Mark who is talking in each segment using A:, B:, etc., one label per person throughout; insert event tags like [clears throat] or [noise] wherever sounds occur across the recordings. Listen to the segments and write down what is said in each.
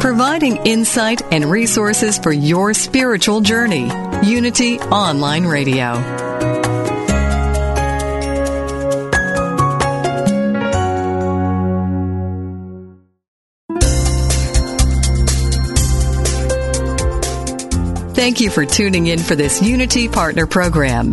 A: Providing insight and resources for your spiritual journey. Unity Online Radio. Thank you for tuning in for this Unity Partner Program.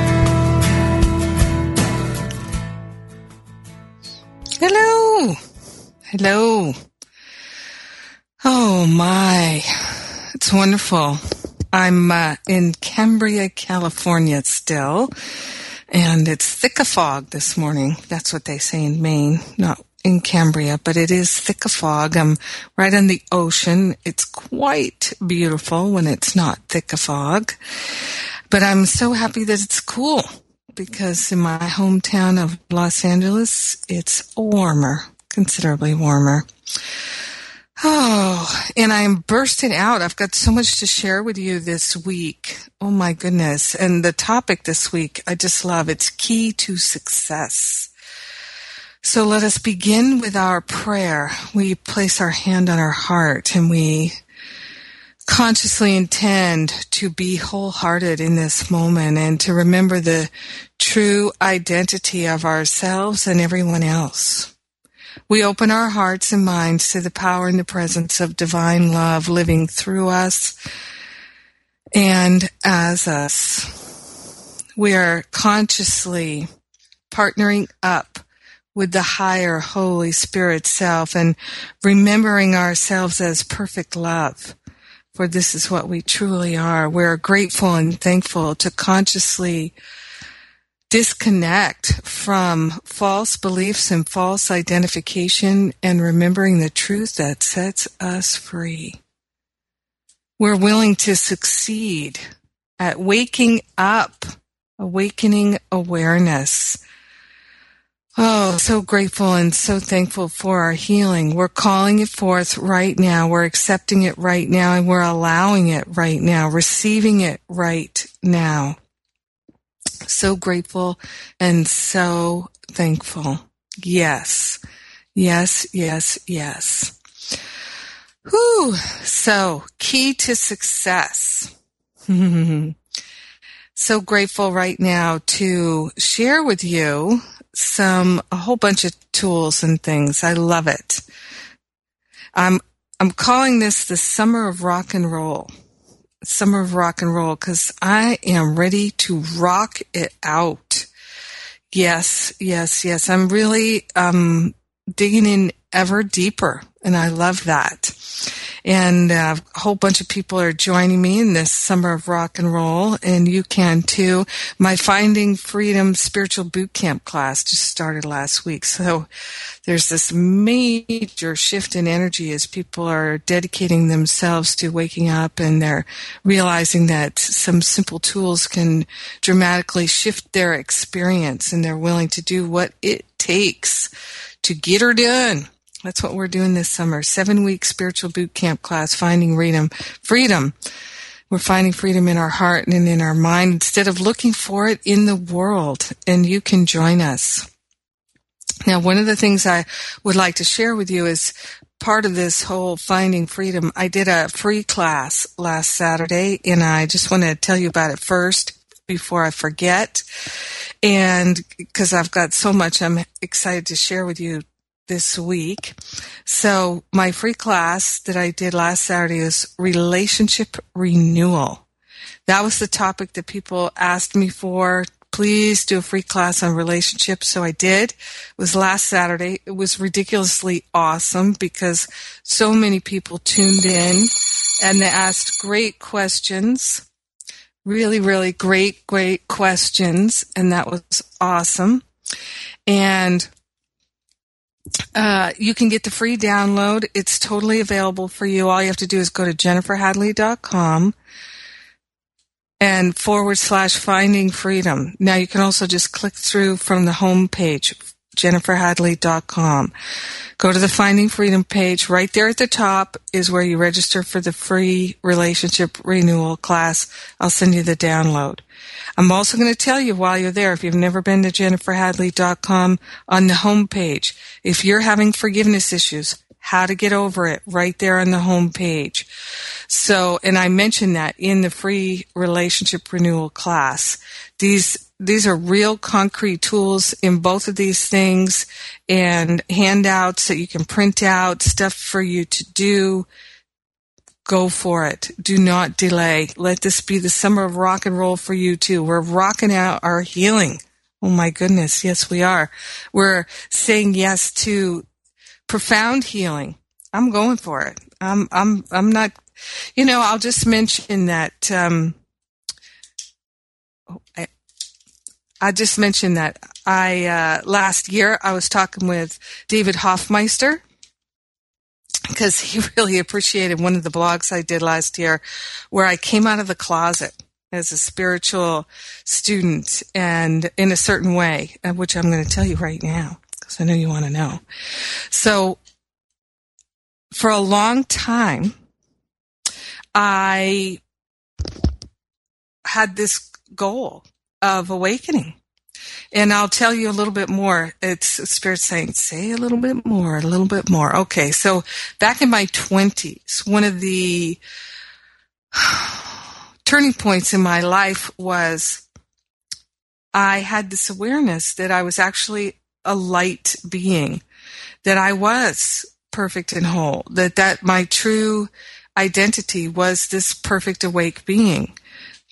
B: Hello. Oh my. It's wonderful. I'm uh, in Cambria, California still, and it's thick of fog this morning. That's what they say in Maine, not in Cambria, but it is thick of fog. I'm right on the ocean. It's quite beautiful when it's not thick of fog, but I'm so happy that it's cool because in my hometown of Los Angeles, it's warmer, considerably warmer. Oh, and I'm bursting out. I've got so much to share with you this week. Oh my goodness. And the topic this week, I just love. It's key to success. So let us begin with our prayer. We place our hand on our heart and we consciously intend to be wholehearted in this moment and to remember the true identity of ourselves and everyone else. We open our hearts and minds to the power and the presence of divine love living through us and as us. We are consciously partnering up with the higher Holy Spirit self and remembering ourselves as perfect love. For this is what we truly are. We're grateful and thankful to consciously disconnect from false beliefs and false identification and remembering the truth that sets us free. We're willing to succeed at waking up, awakening awareness Oh, so grateful and so thankful for our healing. We're calling it forth right now. We're accepting it right now and we're allowing it right now, receiving it right now. So grateful and so thankful. Yes. Yes, yes, yes. Whew. So key to success. [laughs] so grateful right now to share with you some a whole bunch of tools and things. I love it. I'm I'm calling this the summer of rock and roll. Summer of rock and roll because I am ready to rock it out. Yes, yes, yes. I'm really um, digging in ever deeper, and I love that and uh, a whole bunch of people are joining me in this summer of rock and roll, and you can too. My Finding Freedom Spiritual Boot Camp class just started last week, so there's this major shift in energy as people are dedicating themselves to waking up and they're realizing that some simple tools can dramatically shift their experience, and they're willing to do what it takes to get her done. That's what we're doing this summer. Seven week spiritual boot camp class, finding freedom. Freedom. We're finding freedom in our heart and in our mind instead of looking for it in the world. And you can join us. Now, one of the things I would like to share with you is part of this whole finding freedom. I did a free class last Saturday and I just want to tell you about it first before I forget. And because I've got so much I'm excited to share with you this week. So my free class that I did last Saturday is relationship renewal. That was the topic that people asked me for. Please do a free class on relationships. So I did. It was last Saturday. It was ridiculously awesome because so many people tuned in and they asked great questions. Really, really great, great questions. And that was awesome. And uh, you can get the free download. It's totally available for you. All you have to do is go to jenniferhadley.com and forward slash finding freedom. Now you can also just click through from the home page, jenniferhadley.com. Go to the Finding Freedom page. Right there at the top is where you register for the free relationship renewal class. I'll send you the download. I'm also going to tell you while you're there, if you've never been to jenniferhadley.com on the home page, if you're having forgiveness issues, how to get over it right there on the home page. So, and I mentioned that in the free relationship renewal class. These these are real concrete tools in both of these things and handouts that you can print out, stuff for you to do. Go for it. Do not delay. Let this be the summer of rock and roll for you too. We're rocking out our healing. Oh my goodness. Yes, we are. We're saying yes to profound healing. I'm going for it. I'm, I'm, I'm not, you know, I'll just mention that, um, oh, I, I just mentioned that I uh, last year I was talking with David Hoffmeister because he [laughs] really appreciated one of the blogs I did last year where I came out of the closet as a spiritual student and in a certain way, which I'm going to tell you right now because I know you want to know. So for a long time, I had this goal of awakening. And I'll tell you a little bit more. It's Spirit saying, say a little bit more, a little bit more. Okay. So back in my twenties, one of the [sighs] turning points in my life was I had this awareness that I was actually a light being, that I was perfect and whole, that that my true identity was this perfect awake being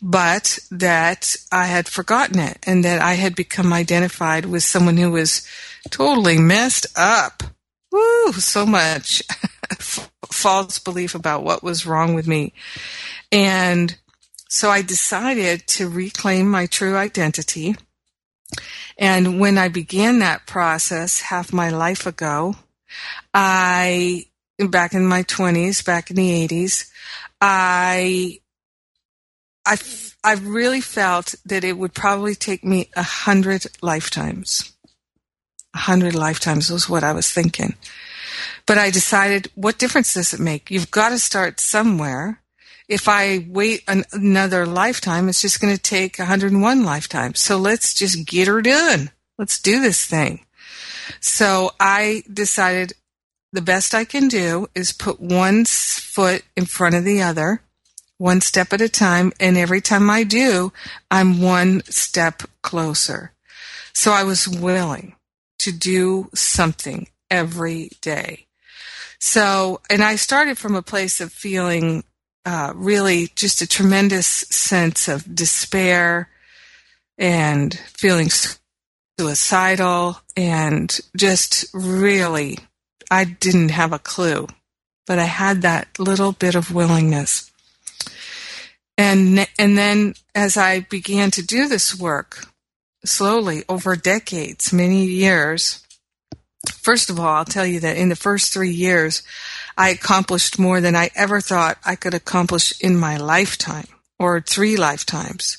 B: but that I had forgotten it and that I had become identified with someone who was totally messed up. Woo, so much [laughs] false belief about what was wrong with me. And so I decided to reclaim my true identity. And when I began that process half my life ago, I, back in my 20s, back in the 80s, I I, I really felt that it would probably take me a hundred lifetimes. A hundred lifetimes was what I was thinking. But I decided, what difference does it make? You've got to start somewhere. If I wait an, another lifetime, it's just going to take 101 lifetimes. So let's just get her done. Let's do this thing. So I decided the best I can do is put one foot in front of the other one step at a time. And every time I do, I'm one step closer. So I was willing to do something every day. So, and I started from a place of feeling uh, really just a tremendous sense of despair and feeling suicidal and just really, I didn't have a clue, but I had that little bit of willingness. And, and then as I began to do this work slowly over decades, many years, first of all, I'll tell you that in the first three years, I accomplished more than I ever thought I could accomplish in my lifetime or three lifetimes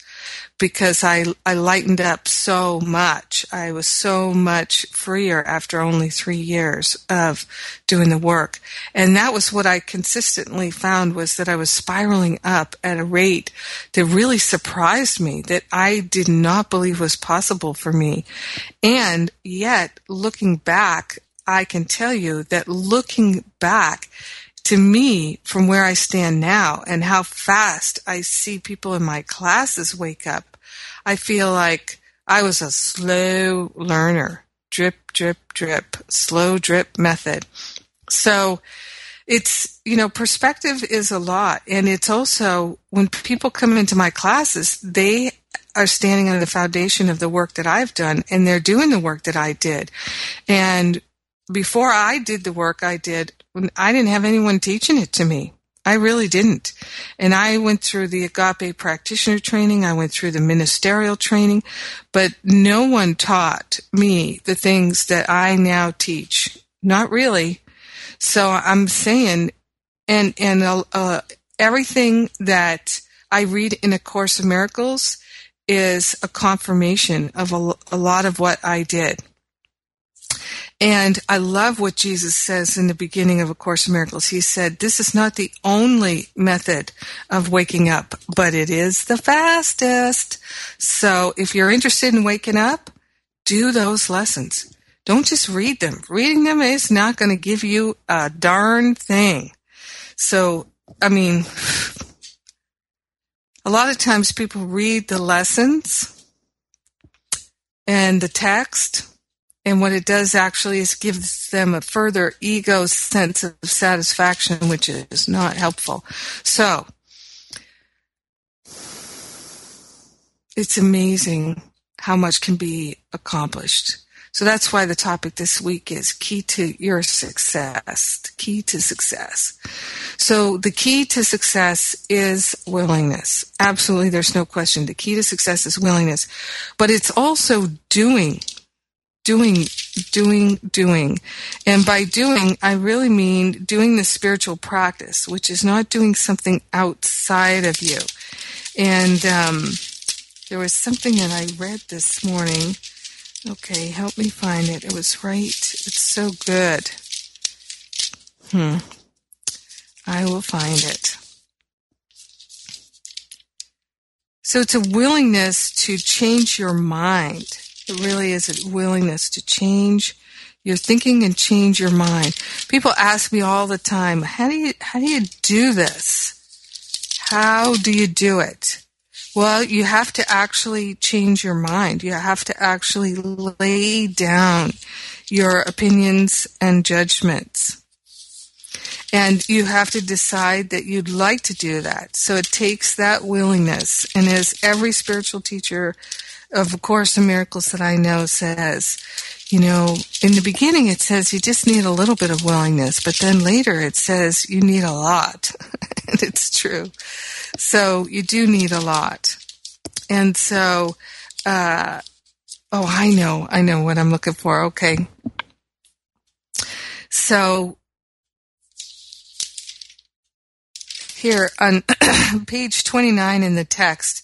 B: because I, I lightened up so much. I was so much freer after only three years of doing the work. And that was what I consistently found was that I was spiraling up at a rate that really surprised me that I did not believe was possible for me. And yet looking back, I can tell you that looking back, to me, from where I stand now and how fast I see people in my classes wake up, I feel like I was a slow learner. drip, drip, drip, slow drip method. So it's, you know, perspective is a lot. And it's also when people come into my classes, they are standing on the foundation of the work that I've done and they're doing the work that I did. And before I did the work I did, I didn't have anyone teaching it to me. I really didn't. And I went through the agape practitioner training. I went through the ministerial training, but no one taught me the things that I now teach. Not really. So I'm saying, and, and, uh, uh, everything that I read in A Course of Miracles is a confirmation of a, a lot of what I did. And I love what Jesus says in the beginning of A Course in Miracles. He said, this is not the only method of waking up, but it is the fastest. So if you're interested in waking up, do those lessons. Don't just read them. Reading them is not going to give you a darn thing. So, I mean, [sighs] a lot of times people read the lessons and the text and what it does actually is gives them a further ego sense of satisfaction, which is not helpful. So, it's amazing how much can be accomplished. So that's why the topic this week is key to your success. Key to success. So the key to success is willingness. Absolutely, there's no question. The key to success is willingness. But it's also doing doing, doing, doing. And by doing, I really mean doing the spiritual practice, which is not doing something outside of you. And um, there was something that I read this morning. Okay, help me find it. It was right. It's so good. Hmm. I will find it. So it's a willingness to change your mind it really is a willingness to change your thinking and change your mind. People ask me all the time, how do you, how do you do this? How do you do it? Well, you have to actually change your mind. You have to actually lay down your opinions and judgments. And you have to decide that you'd like to do that. So it takes that willingness. And as every spiritual teacher of A Course in Miracles that I know says, you know, in the beginning it says you just need a little bit of willingness, but then later it says you need a lot. [laughs] and it's true. So you do need a lot. And so, uh, oh, I know, I know what I'm looking for. Okay. So here on [clears throat] page 29 in the text,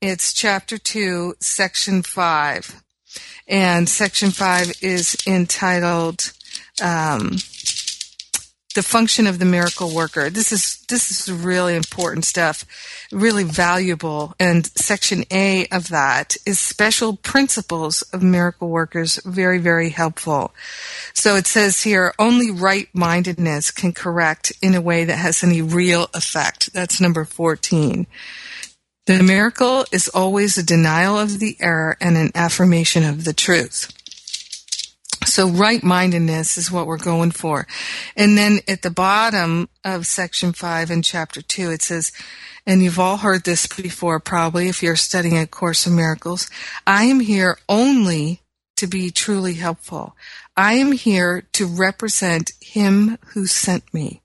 B: it's chapter 2, section 5. And section 5 is entitled um, The Function of the Miracle Worker. This is this is really important stuff, really valuable. And section A of that is special principles of miracle workers, very, very helpful. So it says here, only right mindedness can correct in a way that has any real effect. That's number 14. The miracle is always a denial of the error and an affirmation of the truth. So right-mindedness is what we're going for. And then at the bottom of section five in chapter two, it says, and you've all heard this before probably if you're studying a course of miracles, I am here only to be truly helpful. I am here to represent him who sent me.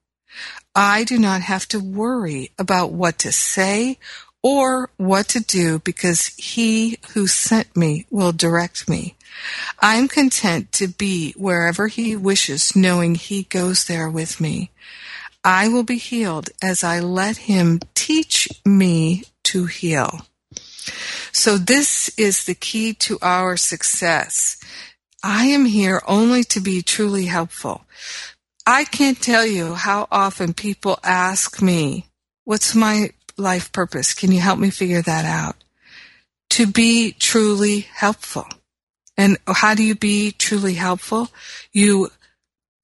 B: I do not have to worry about what to say or what to do because he who sent me will direct me. I am content to be wherever he wishes, knowing he goes there with me. I will be healed as I let him teach me to heal. So this is the key to our success. I am here only to be truly helpful. I can't tell you how often people ask me, what's my life purpose? Can you help me figure that out? To be truly helpful. And how do you be truly helpful? You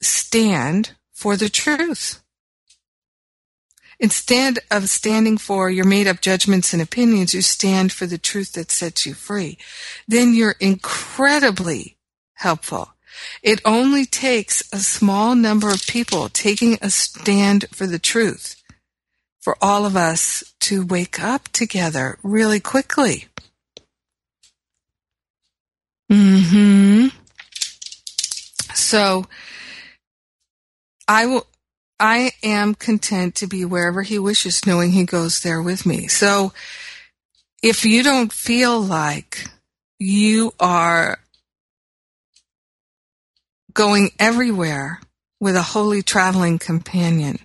B: stand for the truth. Instead of standing for your made up judgments and opinions, you stand for the truth that sets you free. Then you're incredibly helpful. It only takes a small number of people taking a stand for the truth for all of us to wake up together really quickly. Hmm. So I will. I am content to be wherever He wishes, knowing He goes there with me. So if you don't feel like you are going everywhere with a holy traveling companion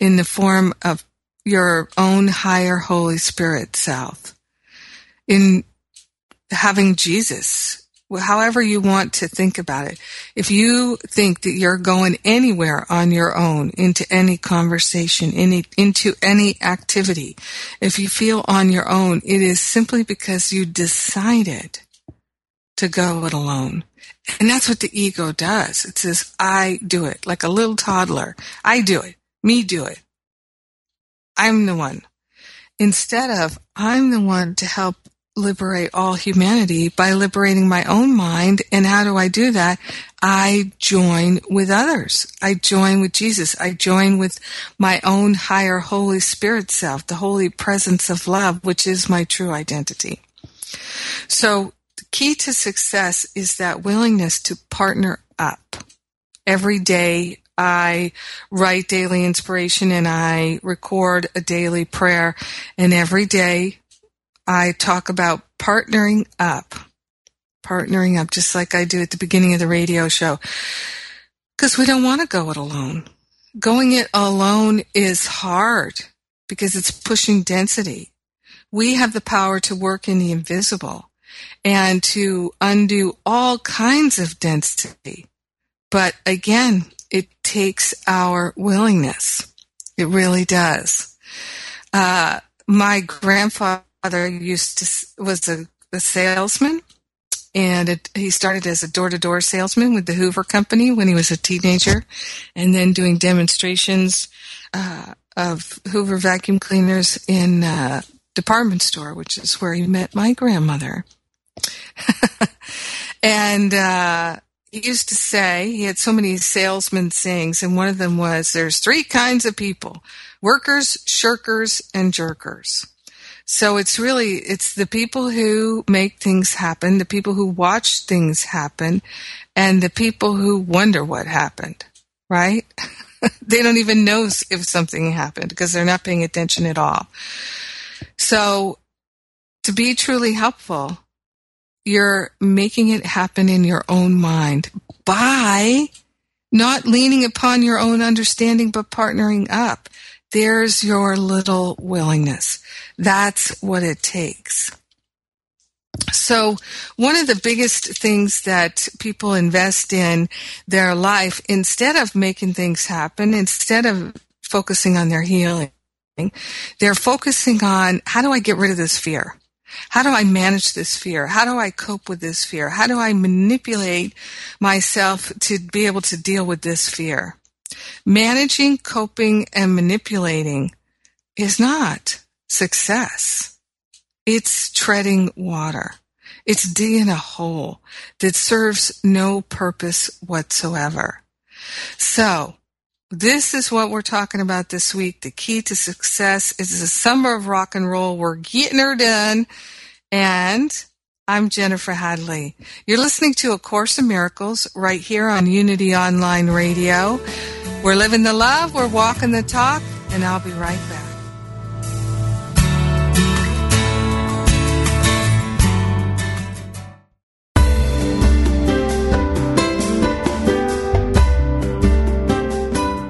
B: in the form of your own higher Holy Spirit self, in having Jesus, however you want to think about it. If you think that you're going anywhere on your own into any conversation, any, into any activity, if you feel on your own, it is simply because you decided to go it alone. And that's what the ego does. It says, I do it, like a little toddler. I do it. Me do it. I'm the one. Instead of, I'm the one to help liberate all humanity by liberating my own mind. And how do I do that? I join with others. I join with Jesus. I join with my own higher Holy Spirit self, the holy presence of love, which is my true identity. So the key to success is that willingness to partner up. Every day I write daily inspiration and I record a daily prayer. And every day I talk about partnering up. Partnering up, just like I do at the beginning of the radio show. Because we don't want to go it alone. Going it alone is hard because it's pushing density. We have the power to work in the invisible and to undo all kinds of density. But again, it takes our willingness. It really does. Uh, my grandfather used to was a, a salesman, and it, he started as a door-to-door salesman with the Hoover Company when he was a teenager, and then doing demonstrations uh, of Hoover vacuum cleaners in uh, department store, which is where he met my grandmother. [laughs] and uh, he used to say he had so many salesman sayings, and one of them was, "There's three kinds of people: workers, shirkers, and jerkers." So it's really it's the people who make things happen, the people who watch things happen, and the people who wonder what happened. Right? [laughs] they don't even know if something happened because they're not paying attention at all. So to be truly helpful, you're making it happen in your own mind by not leaning upon your own understanding, but partnering up. There's your little willingness. That's what it takes. So one of the biggest things that people invest in their life, instead of making things happen, instead of focusing on their healing, they're focusing on how do I get rid of this fear? How do I manage this fear? How do I cope with this fear? How do I manipulate myself to be able to deal with this fear? Managing, coping, and manipulating is not success. It's treading water. It's digging a hole that serves no purpose whatsoever. So, this is what we're talking about this week. The key to success is the summer of rock and roll. We're getting her done. And I'm Jennifer Hadley. You're listening to A Course in Miracles right here on Unity Online Radio. We're living the love, we're walking the talk, and I'll be right back.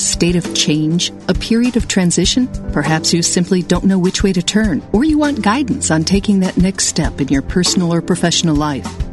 C: State of change, a period of transition? Perhaps you simply don't know which way to turn, or you want guidance on taking that next step in your personal or professional life.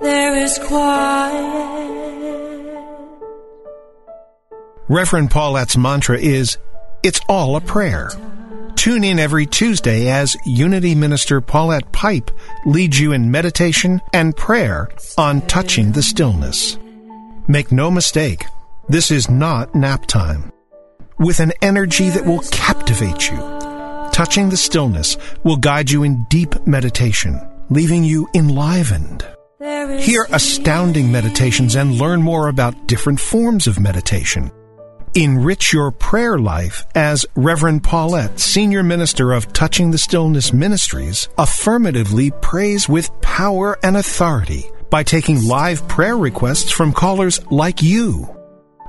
D: There is quiet.
E: Reverend Paulette's mantra is, It's all a prayer. Tune in every Tuesday as Unity Minister Paulette Pipe leads you in meditation and prayer on touching the stillness. Make no mistake, this is not nap time with an energy that will captivate you. Touching the stillness will guide you in deep meditation, leaving you enlivened. Hear astounding meditations and learn more about different forms of meditation. Enrich your prayer life as Reverend Paulette, Senior Minister of Touching the Stillness Ministries, affirmatively prays with power and authority by taking live prayer requests from callers like you.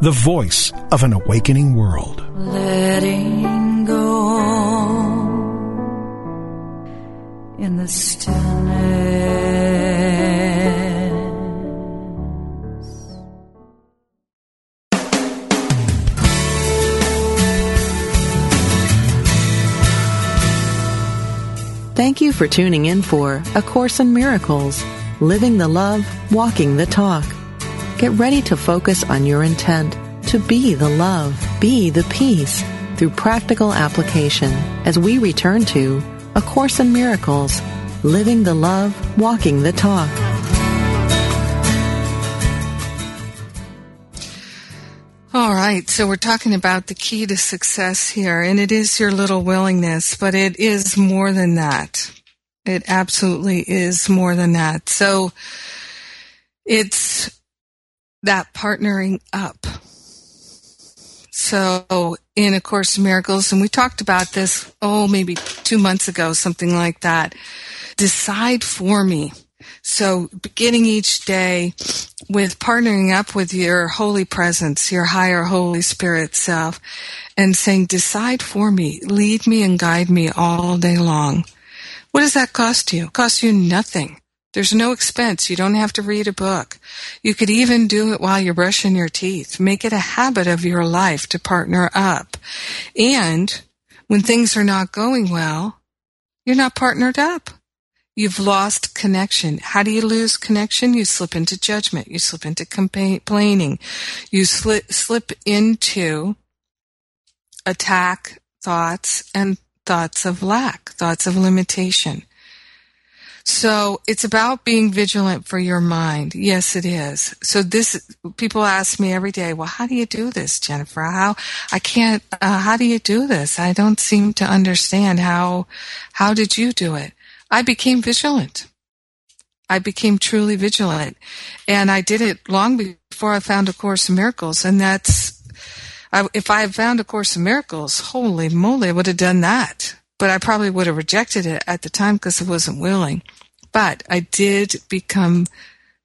E: the voice of an awakening world.
D: Letting go in the stillness.
F: Thank you for tuning in for A Course in Miracles, Living the Love, Walking the Talk. Get ready to focus on your intent to be the love, be the peace through practical application as we return to A Course in Miracles, Living the Love, Walking the Talk.
B: All right, so we're talking about the key to success here, and it is your little willingness, but it is more than that. It absolutely is more than that. So it's that partnering up. So in A Course in Miracles, and we talked about this, oh, maybe two months ago, something like that. Decide for me. So beginning each day with partnering up with your holy presence, your higher Holy Spirit self, and saying, decide for me, lead me and guide me all day long. What does that cost you? It costs you nothing. There's no expense. You don't have to read a book. You could even do it while you're brushing your teeth. Make it a habit of your life to partner up. And when things are not going well, you're not partnered up. You've lost connection. How do you lose connection? You slip into judgment. You slip into complaining. You slip, slip into attack thoughts and thoughts of lack, thoughts of limitation. So it's about being vigilant for your mind. Yes, it is. So this, people ask me every day, well, how do you do this, Jennifer? How, I can't, uh, how do you do this? I don't seem to understand how, how did you do it? I became vigilant. I became truly vigilant and I did it long before I found A Course in Miracles. And that's, I, if I had found A Course in Miracles, holy moly, I would have done that but I probably would have rejected it at the time because I wasn't willing. But I did become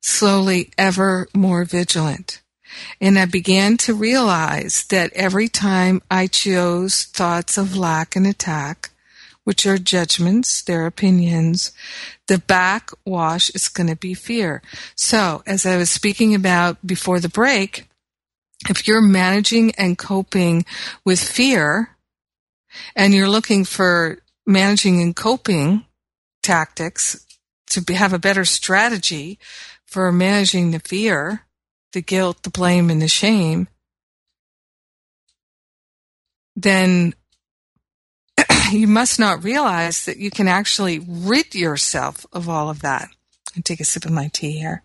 B: slowly ever more vigilant. And I began to realize that every time I chose thoughts of lack and attack, which are judgments, their opinions, the backwash is going to be fear. So, as I was speaking about before the break, if you're managing and coping with fear, and you're looking for managing and coping tactics to be, have a better strategy for managing the fear, the guilt, the blame, and the shame, then [clears throat] you must not realize that you can actually rid yourself of all of that. And take a sip of my tea here.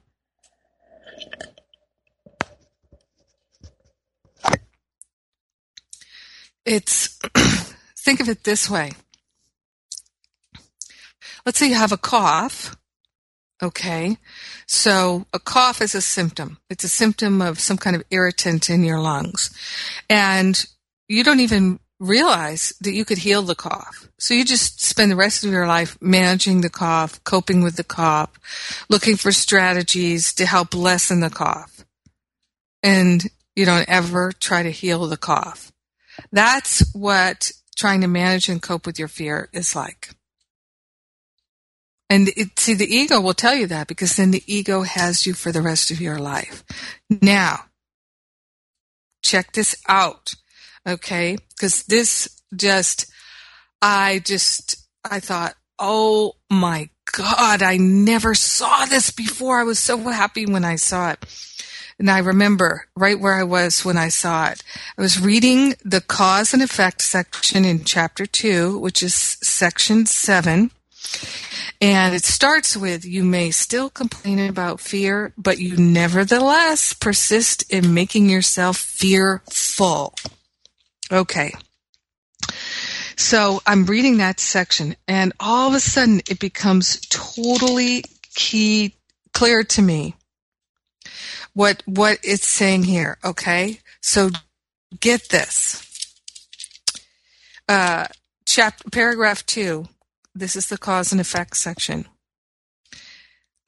B: It's, [clears throat] think of it this way. Let's say you have a cough. Okay. So a cough is a symptom. It's a symptom of some kind of irritant in your lungs. And you don't even realize that you could heal the cough. So you just spend the rest of your life managing the cough, coping with the cough, looking for strategies to help lessen the cough. And you don't ever try to heal the cough. That's what trying to manage and cope with your fear is like. And it, see, the ego will tell you that because then the ego has you for the rest of your life. Now, check this out. Okay. Cause this just, I just, I thought, oh my God, I never saw this before. I was so happy when I saw it. And I remember right where I was when I saw it. I was reading the cause and effect section in chapter two, which is section seven. And it starts with, you may still complain about fear, but you nevertheless persist in making yourself fearful. Okay. So I'm reading that section and all of a sudden it becomes totally key, clear to me what what it's saying here. Okay, so get this. Uh, chapter paragraph two. This is the cause and effect section.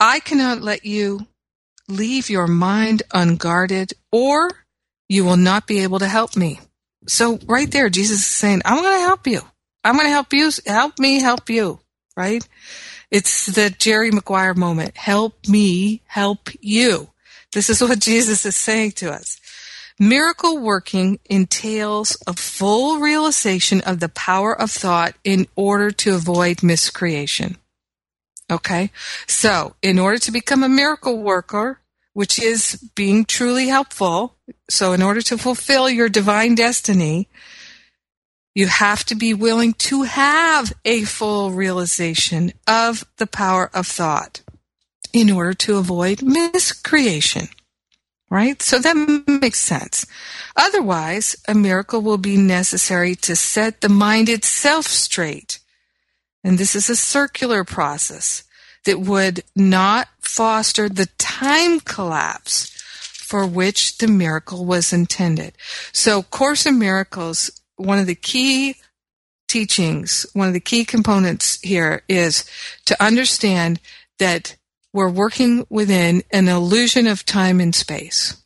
B: I cannot let you leave your mind unguarded, or you will not be able to help me. So right there, Jesus is saying, "I'm going to help you. I'm going to help you. Help me help you." Right? It's the Jerry Maguire moment. Help me help you. This is what [laughs] Jesus is saying to us. Miracle working entails a full realization of the power of thought in order to avoid miscreation. Okay? So, in order to become a miracle worker, which is being truly helpful, so in order to fulfill your divine destiny, you have to be willing to have a full realization of the power of thought in order to avoid miscreation. Right? So that makes sense. Otherwise, a miracle will be necessary to set the mind itself straight. And this is a circular process that would not foster the time collapse for which the miracle was intended. So Course in Miracles, one of the key teachings, one of the key components here is to understand that we're working within an illusion of time and space.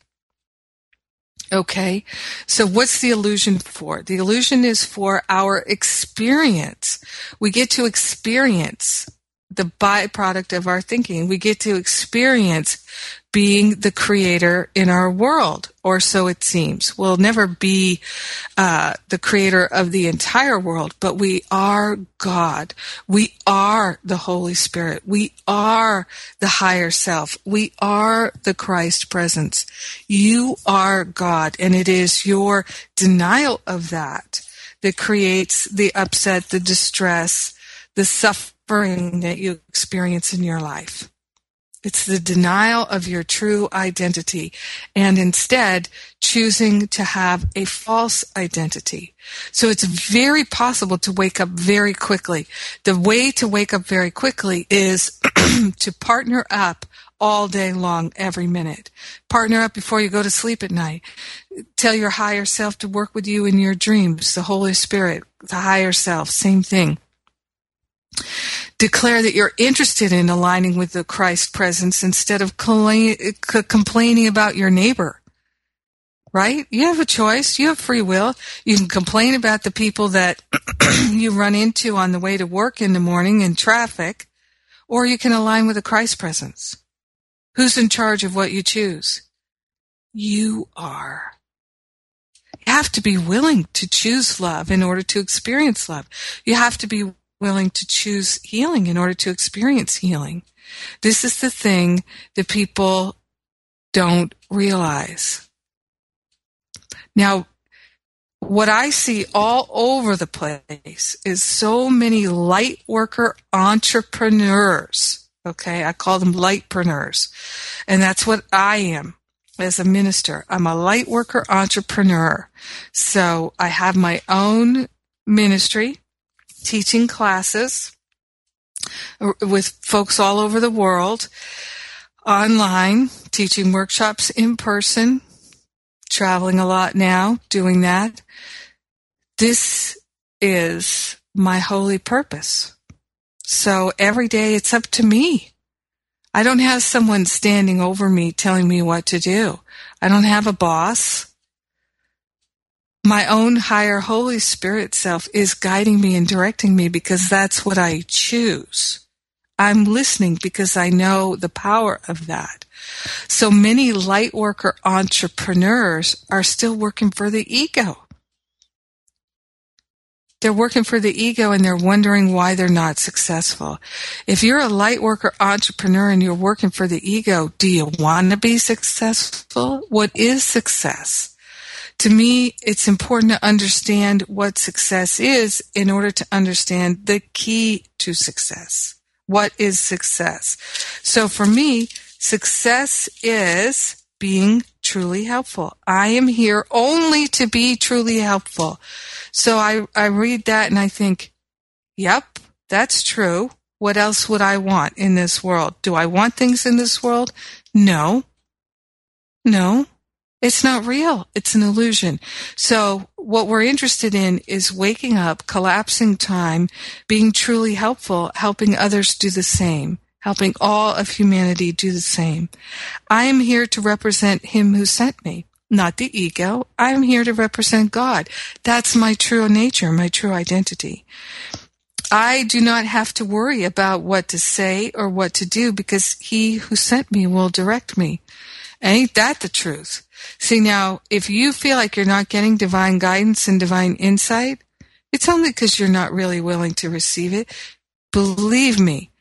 B: Okay. So what's the illusion for? The illusion is for our experience. We get to experience the byproduct of our thinking. We get to experience being the creator in our world, or so it seems. We'll never be uh, the creator of the entire world, but we are God. We are the Holy Spirit. We are the higher self. We are the Christ presence. You are God, and it is your denial of that that creates the upset, the distress, the suffering that you experience in your life. It's the denial of your true identity and instead choosing to have a false identity. So it's very possible to wake up very quickly. The way to wake up very quickly is [clears throat] to partner up all day long, every minute. Partner up before you go to sleep at night. Tell your higher self to work with you in your dreams. The Holy Spirit, the higher self, same thing declare that you're interested in aligning with the Christ presence instead of complaining about your neighbor. Right? You have a choice. You have free will. You can complain about the people that [clears throat] you run into on the way to work in the morning in traffic, or you can align with the Christ presence. Who's in charge of what you choose? You are. You have to be willing to choose love in order to experience love. You have to be willing to choose healing in order to experience healing. This is the thing that people don't realize. Now, what I see all over the place is so many light worker entrepreneurs. Okay. I call them lightpreneurs. And that's what I am as a minister. I'm a light worker entrepreneur. So I have my own ministry, teaching classes with folks all over the world, online, teaching workshops in person, traveling a lot now, doing that. This is my holy purpose. So every day it's up to me. I don't have someone standing over me telling me what to do. I don't have a boss. My own higher Holy Spirit self is guiding me and directing me because that's what I choose. I'm listening because I know the power of that. So many light worker entrepreneurs are still working for the ego. They're working for the ego and they're wondering why they're not successful. If you're a light worker entrepreneur and you're working for the ego, do you want to be successful? What is success? To me, it's important to understand what success is in order to understand the key to success. What is success? So for me, success is being truly helpful. I am here only to be truly helpful. So I, I read that and I think, yep, that's true. What else would I want in this world? Do I want things in this world? No. No. It's not real. It's an illusion. So what we're interested in is waking up, collapsing time, being truly helpful, helping others do the same, helping all of humanity do the same. I am here to represent him who sent me, not the ego. I am here to represent God. That's my true nature, my true identity. I do not have to worry about what to say or what to do because he who sent me will direct me. Ain't that the truth? See now, if you feel like you're not getting divine guidance and divine insight, it's only because you're not really willing to receive it. Believe me,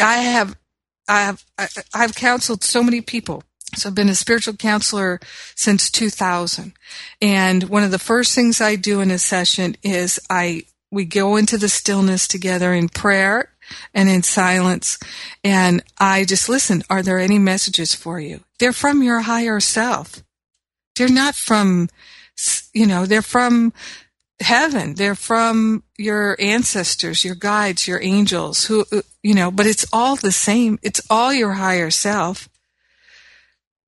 B: I have, I have, I've counseled so many people. So I've been a spiritual counselor since 2000. And one of the first things I do in a session is I, we go into the stillness together in prayer and in silence. And I just listen. Are there any messages for you? They're from your higher self. They're not from, you know, they're from heaven. They're from your ancestors, your guides, your angels who, you know, but it's all the same. It's all your higher self.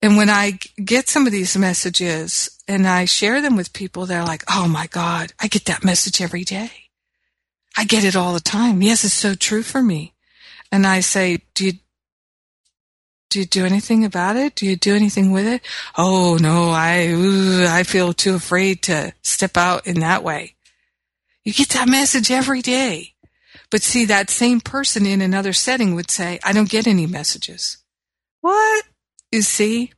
B: And when I get some of these messages and I share them with people, they're like, Oh my God, I get that message every day. I get it all the time. Yes, it's so true for me. And I say, do you, do you do anything about it? Do you do anything with it? Oh no, I, ooh, I feel too afraid to step out in that way. You get that message every day. But see, that same person in another setting would say, I don't get any messages. What? You see?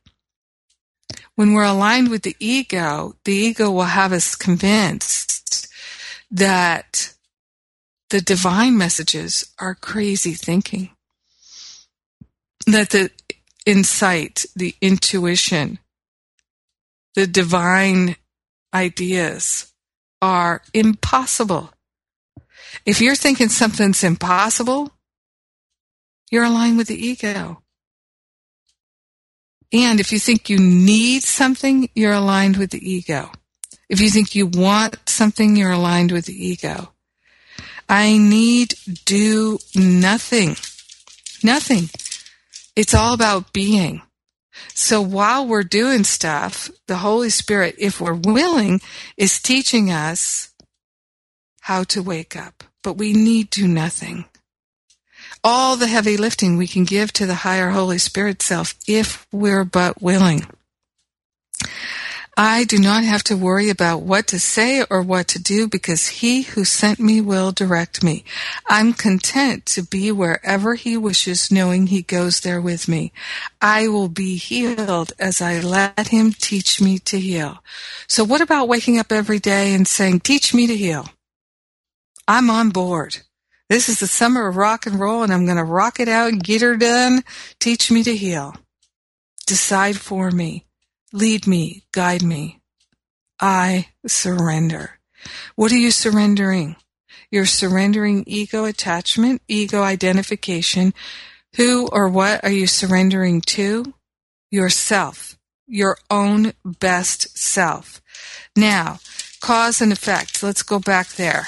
B: When we're aligned with the ego, the ego will have us convinced that the divine messages are crazy thinking. That the insight, the intuition, the divine ideas are impossible. If you're thinking something's impossible, you're aligned with the ego. And if you think you need something, you're aligned with the ego. If you think you want something, you're aligned with the ego. I need do nothing. Nothing. It's all about being. So while we're doing stuff, the Holy Spirit, if we're willing, is teaching us how to wake up. But we need do nothing. All the heavy lifting we can give to the higher Holy Spirit self if we're but willing. I do not have to worry about what to say or what to do because he who sent me will direct me. I'm content to be wherever he wishes, knowing he goes there with me. I will be healed as I let him teach me to heal. So what about waking up every day and saying, teach me to heal? I'm on board. This is the summer of rock and roll, and I'm going to rock it out and get her done. Teach me to heal. Decide for me. Lead me. Guide me. I surrender. What are you surrendering? You're surrendering ego attachment, ego identification. Who or what are you surrendering to? Yourself. Your own best self. Now, cause and effect. Let's go back there.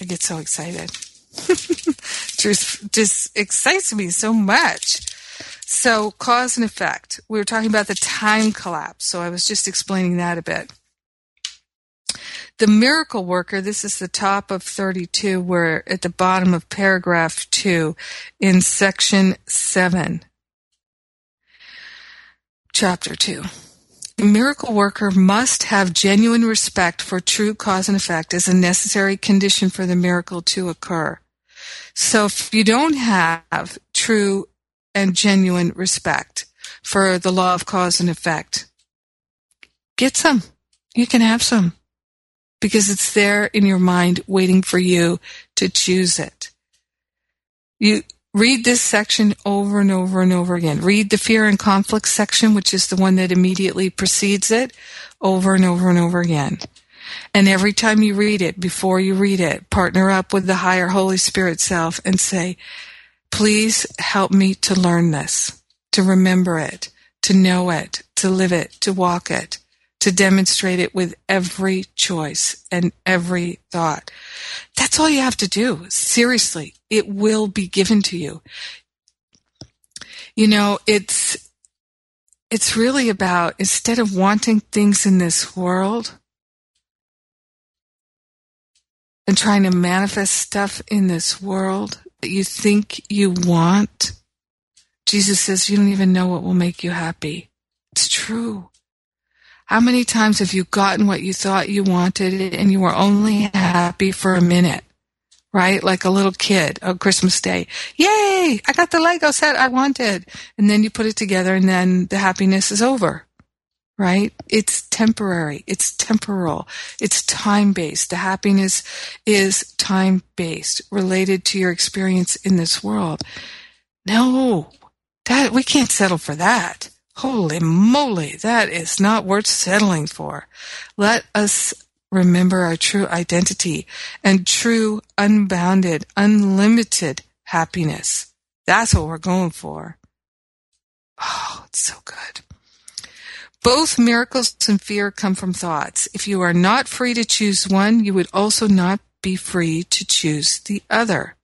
B: I get so excited. [laughs] just, just excites me so much. So, cause and effect. We were talking about the time collapse. So, I was just explaining that a bit. The miracle worker, this is the top of 32. We're at the bottom of paragraph 2 in section 7, chapter 2. The miracle worker must have genuine respect for true cause and effect as a necessary condition for the miracle to occur. So if you don't have true and genuine respect for the law of cause and effect, get some. You can have some because it's there in your mind waiting for you to choose it. You read this section over and over and over again. Read the fear and conflict section, which is the one that immediately precedes it, over and over and over again. And every time you read it, before you read it, partner up with the higher Holy Spirit self and say, please help me to learn this, to remember it, to know it, to live it, to walk it to demonstrate it with every choice and every thought. That's all you have to do. Seriously, it will be given to you. You know, it's, it's really about instead of wanting things in this world and trying to manifest stuff in this world that you think you want, Jesus says you don't even know what will make you happy. It's true. How many times have you gotten what you thought you wanted and you were only happy for a minute? Right? Like a little kid on Christmas Day. Yay! I got the Lego set I wanted. And then you put it together and then the happiness is over. Right? It's temporary. It's temporal. It's time based. The happiness is time based, related to your experience in this world. No, that, we can't settle for that. Holy moly, that is not worth settling for. Let us remember our true identity and true, unbounded, unlimited happiness. That's what we're going for. Oh, it's so good. Both miracles and fear come from thoughts. If you are not free to choose one, you would also not be free to choose the other.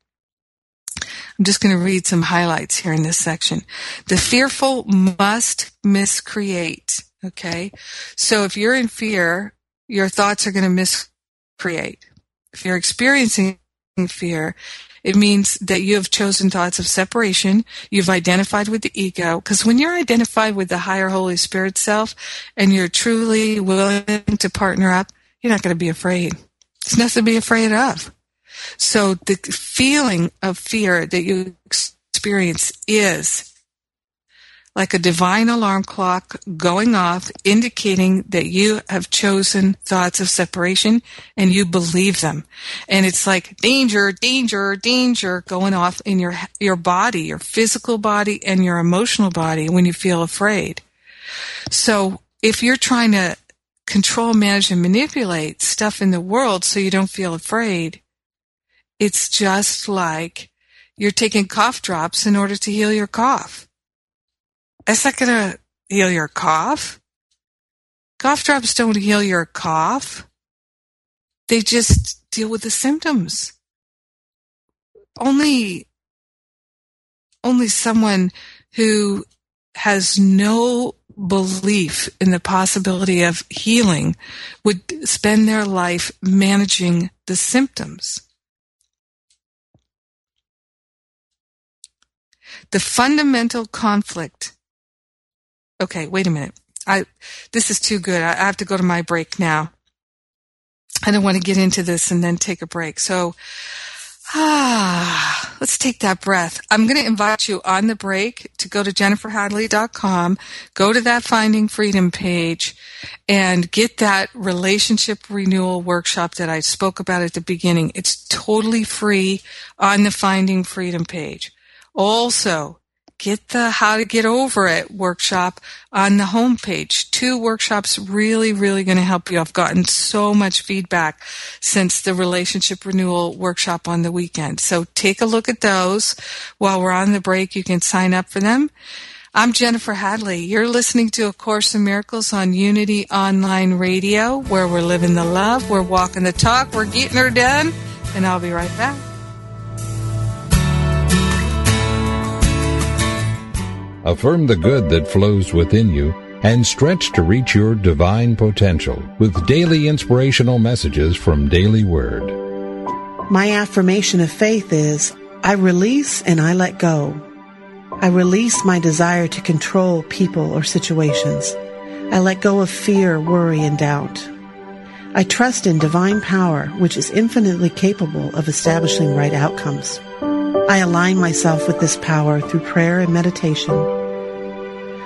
B: I'm just going to read some highlights here in this section. The fearful must miscreate. Okay. So if you're in fear, your thoughts are going to miscreate. If you're experiencing fear, it means that you have chosen thoughts of separation. You've identified with the ego. Because when you're identified with the higher Holy Spirit self and you're truly willing to partner up, you're not going to be afraid. There's nothing to be afraid of. So the feeling of fear that you experience is like a divine alarm clock going off, indicating that you have chosen thoughts of separation and you believe them. And it's like danger, danger, danger going off in your, your body, your physical body and your emotional body when you feel afraid. So if you're trying to control, manage, and manipulate stuff in the world so you don't feel afraid, it's just like you're taking cough drops in order to heal your cough. That's not going to heal your cough. Cough drops don't heal your cough. They just deal with the symptoms. Only, only someone who has no belief in the possibility of healing would spend their life managing the symptoms. The fundamental conflict. Okay, wait a minute. I, this is too good. I, I have to go to my break now. I don't want to get into this and then take a break. So Ah, let's take that breath. I'm going to invite you on the break to go to jenniferhadley.com, go to that Finding Freedom page, and get that relationship renewal workshop that I spoke about at the beginning. It's totally free on the Finding Freedom page. Also, get the how to get over it workshop on the homepage. Two workshops really, really going to help you. I've gotten so much feedback since the relationship renewal workshop on the weekend. So take a look at those while we're on the break. You can sign up for them. I'm Jennifer Hadley. You're listening to A Course in Miracles on Unity Online Radio, where we're living the love, we're walking the talk, we're getting her done, and I'll be right back.
G: Affirm the good that flows within you and stretch to reach your divine potential with daily inspirational messages from Daily Word.
H: My affirmation of faith is I release and I let go. I release my desire to control people or situations. I let go of fear, worry, and doubt. I trust in divine power, which is infinitely capable of establishing right outcomes. I align myself with this power through prayer and meditation.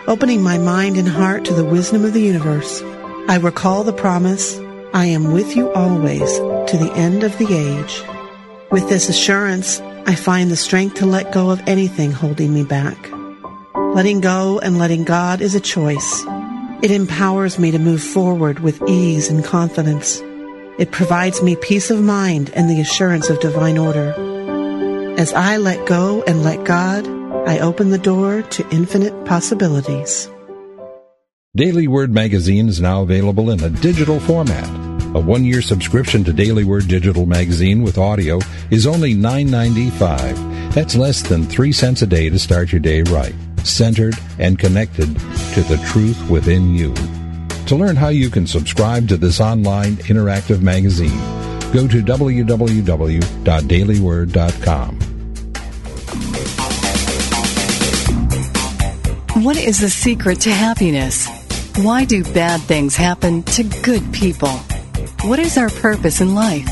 H: Opening my mind and heart to the wisdom of the universe, I recall the promise, I am with you always to the end of the age. With this assurance, I find the strength to let go of anything holding me back. Letting go and letting God is a choice. It empowers me to move forward with ease and confidence. It provides me peace of mind and the assurance of divine order. As I let go and let God, I open the door to infinite possibilities.
G: Daily Word magazine is now available in a digital format. A one-year subscription to Daily Word digital magazine with audio is only $9.95. That's less than 3 cents a day to start your day right, centered and connected to the truth within you. To learn how you can subscribe to this online interactive magazine, go to www.dailyword.com.
A: What is the secret to happiness? Why do bad things happen to good people? What is our purpose in life?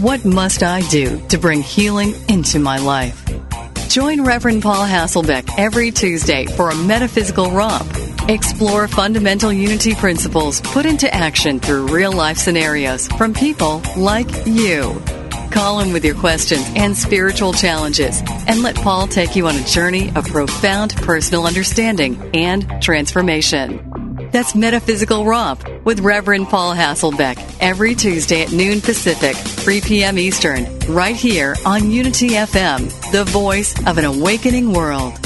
A: What must I do to bring healing into my life? Join Reverend Paul Hasselbeck every Tuesday for a metaphysical romp. Explore fundamental unity principles put into action through real life scenarios from people like you. Call in with your questions and spiritual challenges and let Paul take you on a journey of profound personal understanding and transformation. That's Metaphysical Romp with Reverend Paul Hasselbeck every Tuesday at noon Pacific, 3 p.m. Eastern, right here on Unity FM, the voice of an awakening world.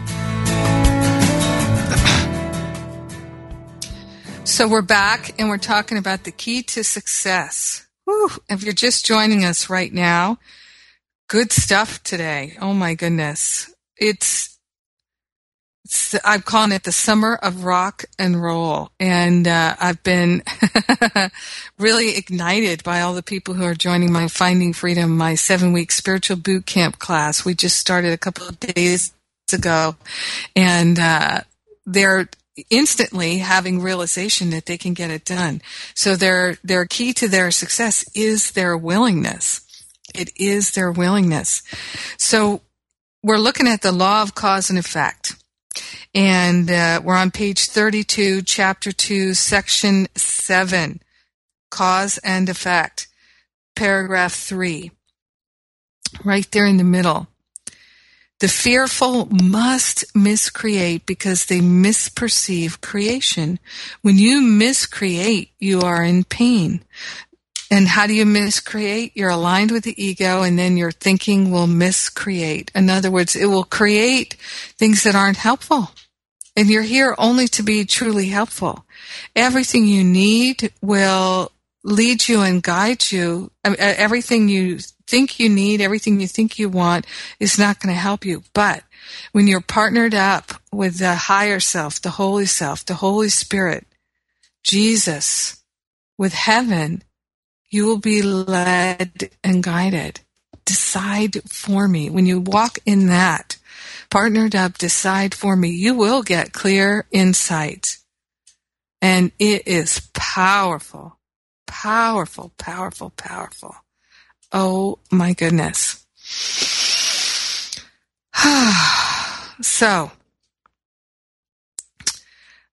B: So we're back and we're talking about the key to success. Whew. If you're just joining us right now, good stuff today. Oh my goodness. It's, it's I'm calling it the summer of rock and roll. And uh, I've been [laughs] really ignited by all the people who are joining my Finding Freedom, my seven week spiritual boot camp class. We just started a couple of days ago. And uh, they're instantly having realization that they can get it done. So their their key to their success is their willingness. It is their willingness. So we're looking at the law of cause and effect. And uh, we're on page 32, chapter 2, section 7, cause and effect, paragraph 3, right there in the middle. The fearful must miscreate because they misperceive creation. When you miscreate, you are in pain. And how do you miscreate? You're aligned with the ego and then your thinking will miscreate. In other words, it will create things that aren't helpful. And you're here only to be truly helpful. Everything you need will lead you and guide you. Everything you think you need, everything you think you want is not going to help you. But when you're partnered up with the higher self, the Holy Self, the Holy Spirit, Jesus, with heaven, you will be led and guided. Decide for me. When you walk in that, partnered up, decide for me, you will get clear insight. And it is powerful, powerful, powerful, powerful. Oh my goodness. [sighs] so,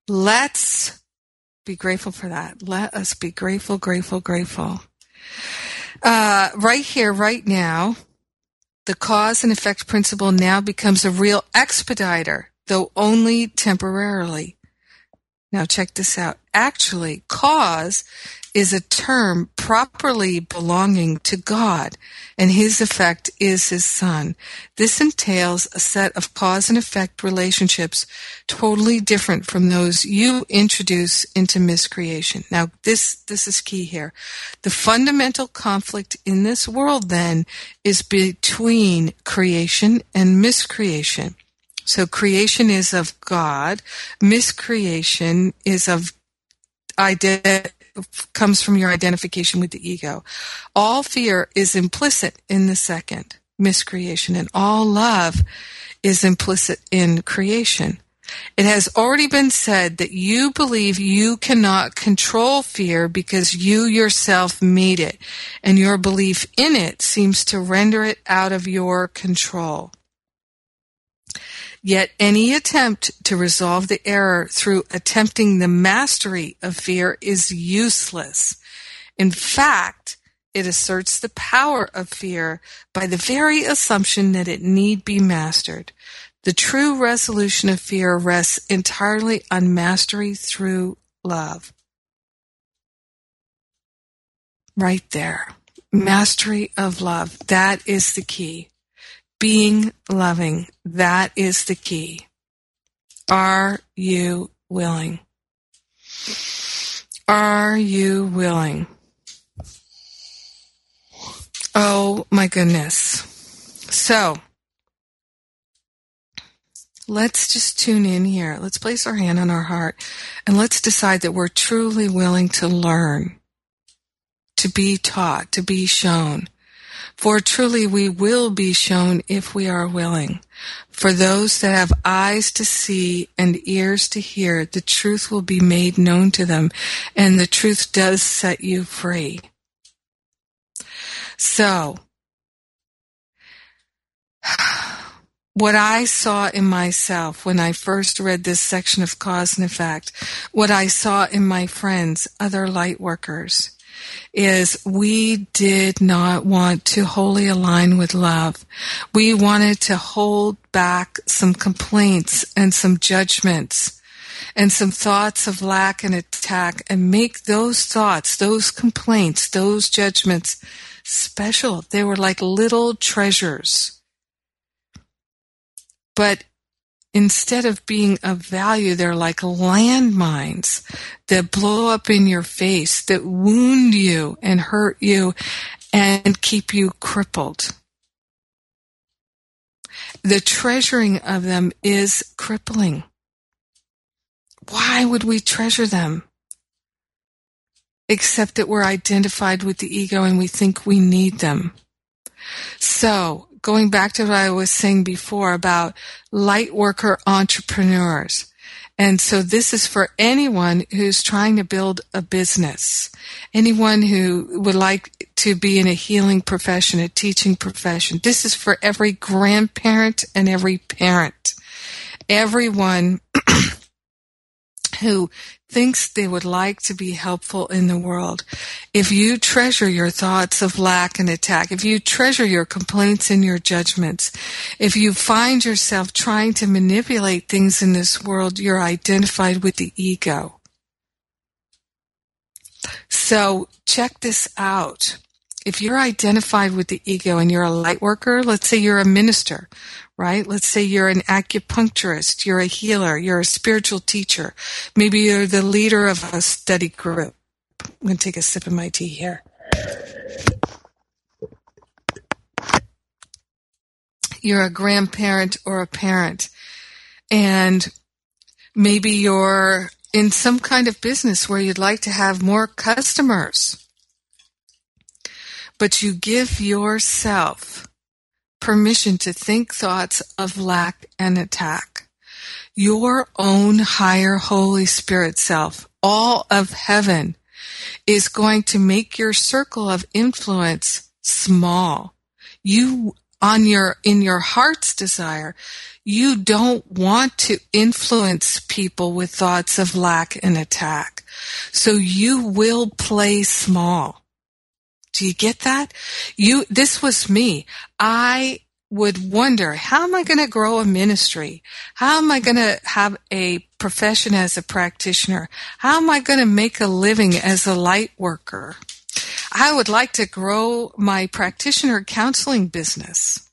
B: let's be grateful for that. Let us be grateful, grateful, grateful. Uh, right here, right now, the cause and effect principle now becomes a real expediter, though only temporarily. Now check this out. Actually, cause is a term properly belonging to God, and his effect is his son. This entails a set of cause and effect relationships totally different from those you introduce into miscreation. Now, this, this is key here. The fundamental conflict in this world then is between creation and miscreation. So creation is of God, miscreation is of comes from your identification with the ego. All fear is implicit in the second, miscreation, and all love is implicit in creation. It has already been said that you believe you cannot control fear because you yourself made it, and your belief in it seems to render it out of your control. Yet any attempt to resolve the error through attempting the mastery of fear is useless. In fact, it asserts the power of fear by the very assumption that it need be mastered. The true resolution of fear rests entirely on mastery through love. Right there. Mastery of love. That is the key being loving. That is the key. Are you willing? Are you willing? Oh my goodness. So, let's just tune in here. Let's place our hand on our heart and let's decide that we're truly willing to learn, to be taught, to be shown for truly we will be shown if we are willing. For those that have eyes to see and ears to hear, the truth will be made known to them, and the truth does set you free. So, [sighs] what I saw in myself when I first read this section of cause and effect, what I saw in my friends, other light workers, is we did not want to wholly align with love. We wanted to hold back some complaints and some judgments and some thoughts of lack and attack and make those thoughts, those complaints, those judgments special. They were like little treasures. But instead of being of value, they're like landmines that blow up in your face, that wound you and hurt you and keep you crippled. The treasuring of them is crippling. Why would we treasure them? Except that we're identified with the ego and we think we need them. So, going back to what I was saying before about light worker entrepreneurs. And so this is for anyone who's trying to build a business, anyone who would like to be in a healing profession, a teaching profession. This is for every grandparent and every parent. Everyone who thinks they would like to be helpful in the world. If you treasure your thoughts of lack and attack, if you treasure your complaints and your judgments, if you find yourself trying to manipulate things in this world, you're identified with the ego. So check this out. If you're identified with the ego and you're a light worker, let's say you're a minister, right? Let's say you're an acupuncturist, you're a healer, you're a spiritual teacher. Maybe you're the leader of a study group. I'm going to take a sip of my tea here. You're a grandparent or a parent and maybe you're in some kind of business where you'd like to have more customers. But you give yourself permission to think thoughts of lack and attack. Your own higher Holy Spirit self, all of heaven, is going to make your circle of influence small. You, on your, in your heart's desire, you don't want to influence people with thoughts of lack and attack. So you will play small. Do you get that? You, this was me. I would wonder, how am I going to grow a ministry? How am I going to have a profession as a practitioner? How am I going to make a living as a light worker? I would like to grow my practitioner counseling business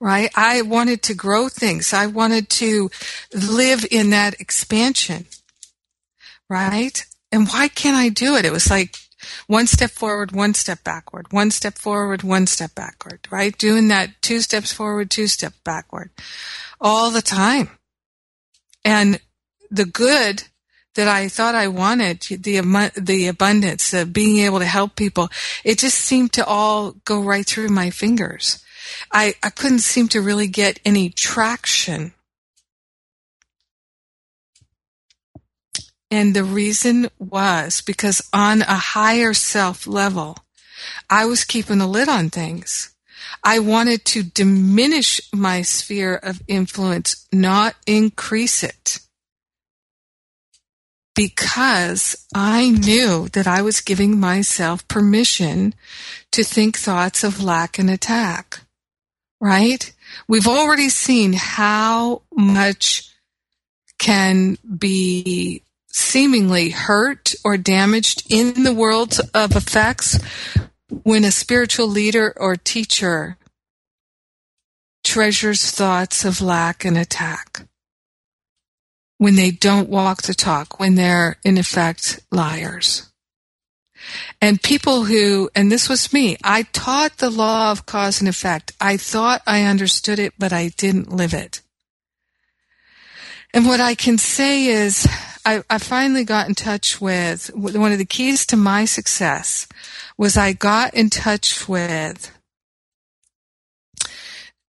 B: right? I wanted to grow things. I wanted to live in that expansion, right? And why can't I do it? It was like one step forward, one step backward, one step forward, one step backward, right? Doing that two steps forward, two steps backward all the time. And the good that I thought I wanted, the, the abundance, the being able to help people, it just seemed to all go right through my fingers. I, I couldn't seem to really get any traction. And the reason was because on a higher self level, I was keeping a lid on things. I wanted to diminish my sphere of influence, not increase it. Because I knew that I was giving myself permission to think thoughts of lack and attack right? We've already seen how much can be seemingly hurt or damaged in the world of effects when a spiritual leader or teacher treasures thoughts of lack and attack. When they don't walk the talk, when they're in effect liars. And people who, and this was me, I taught the law of cause and effect. I thought I understood it, but I didn't live it. And what I can say is, I, I finally got in touch with one of the keys to my success was I got in touch with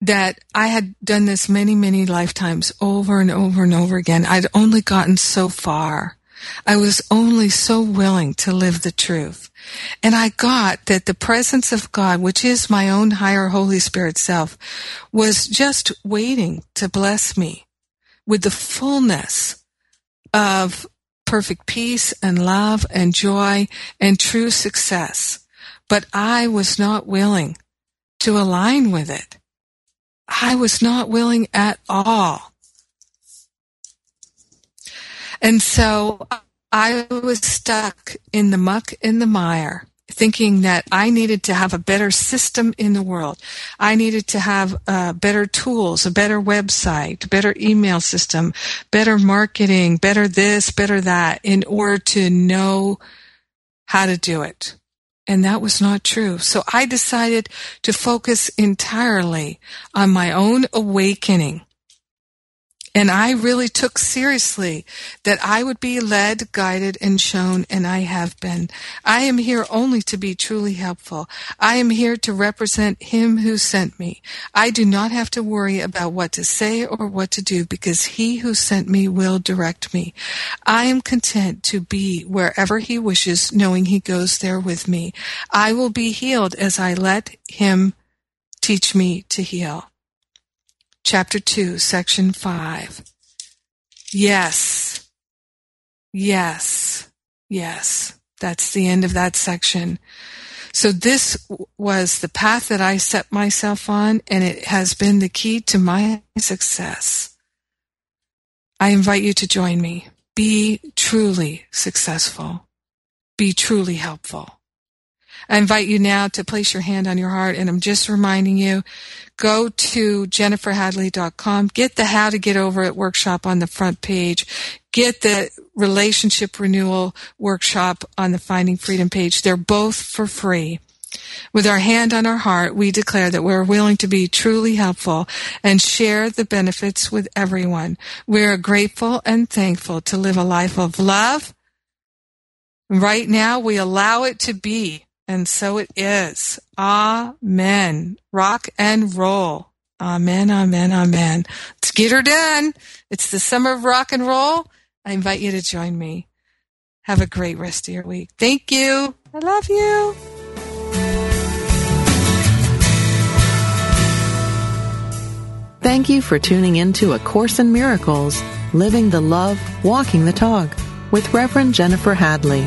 B: that I had done this many, many lifetimes over and over and over again. I'd only gotten so far. I was only so willing to live the truth. And I got that the presence of God, which is my own higher Holy Spirit self, was just waiting to bless me with the fullness of perfect peace and love and joy and true success. But I was not willing to align with it. I was not willing at all. And so I was stuck in the muck in the mire thinking that I needed to have a better system in the world. I needed to have uh, better tools, a better website, better email system, better marketing, better this, better that in order to know how to do it. And that was not true. So I decided to focus entirely on my own awakening and I really took seriously that I would be led, guided, and shown, and I have been. I am here only to be truly helpful. I am here to represent Him who sent me. I do not have to worry about what to say or what to do because He who sent me will direct me. I am content to be wherever He wishes, knowing He goes there with me. I will be healed as I let Him teach me to heal chapter 2, section 5. Yes. Yes. Yes. That's the end of that section. So this was the path that I set myself on, and it has been the key to my success. I invite you to join me. Be truly successful. be truly helpful. I invite you now to place your hand on your heart, and I'm just reminding you go to jenniferhadley.com, get the How to Get Over It workshop on the front page, get the Relationship Renewal workshop on the Finding Freedom page. They're both for free. With our hand on our heart, we declare that we're willing to be truly helpful and share the benefits with everyone. We're grateful and thankful to live a life of love. Right now, we allow it to be, and so it is. Amen. Rock and roll. Amen, amen, amen. Let's get her done. It's the summer of rock and roll. I invite you to join me. Have a great rest of your week. Thank you. I love you.
F: Thank you for tuning in to A Course in Miracles, Living the Love, Walking the Talk with Reverend Jennifer Hadley.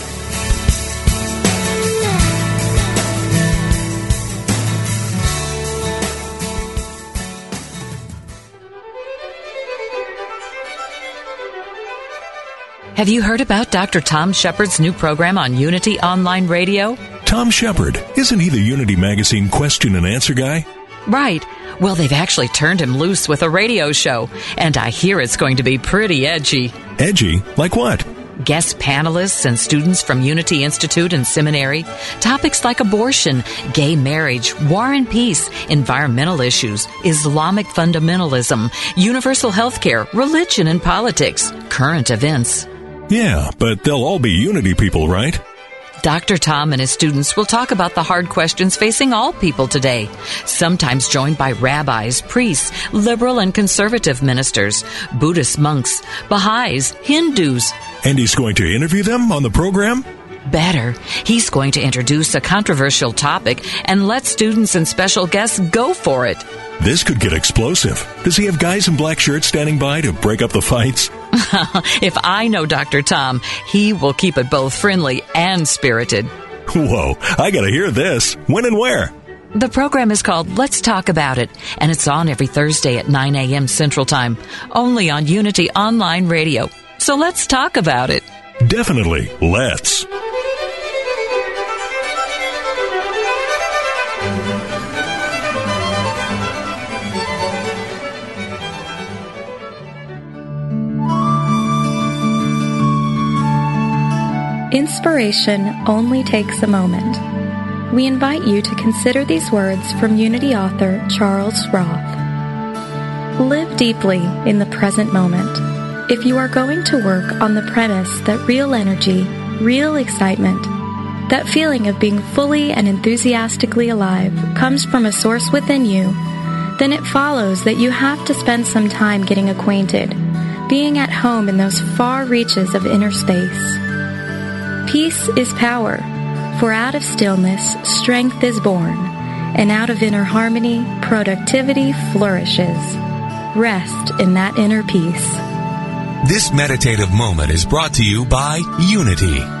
I: Have you heard about Dr. Tom Shepherd's new program on Unity Online Radio?
J: Tom Shepherd, isn't he the Unity Magazine question and answer guy?
I: Right. Well, they've actually turned him loose with a radio show, and I hear it's going to be pretty edgy.
J: Edgy? Like what?
I: Guest panelists and students from Unity Institute and Seminary, topics like abortion, gay marriage, war and peace, environmental issues, Islamic fundamentalism, universal health care, religion and politics, current events.
J: Yeah, but they'll all be Unity people, right?
I: Dr. Tom and his students will talk about the hard questions facing all people today, sometimes joined by rabbis, priests, liberal and conservative ministers, Buddhist monks, Baha'is, Hindus.
J: And he's going to interview them on the program?
I: Better, he's going to introduce a controversial topic and let students and special guests go for it.
J: This could get explosive. Does he have guys in black shirts standing by to break up the fights? [laughs]
I: if I know Dr. Tom, he will keep it both friendly and spirited.
J: Whoa, I gotta hear this. When and where?
I: The program is called Let's Talk About It, and it's on every Thursday at 9 a.m. Central Time, only on Unity Online Radio. So let's talk about it.
J: Definitely, let's.
K: Inspiration only takes a moment. We invite you to consider these words from Unity author Charles Roth. Live deeply in the present moment. If you are going to work on the premise that real energy, real excitement, that feeling of being fully and enthusiastically alive comes from a source within you, then it follows that you have to spend some time getting acquainted, being at home in those far reaches of inner space. Peace is power, for out of stillness strength is born, and out of inner harmony productivity flourishes. Rest in that inner peace.
L: This meditative moment is brought to you by Unity.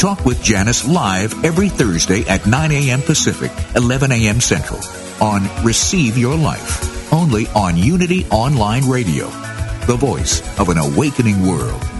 M: Talk with Janice live every Thursday at 9 a.m. Pacific, 11 a.m. Central on Receive Your Life, only on Unity Online Radio, the voice of an awakening world.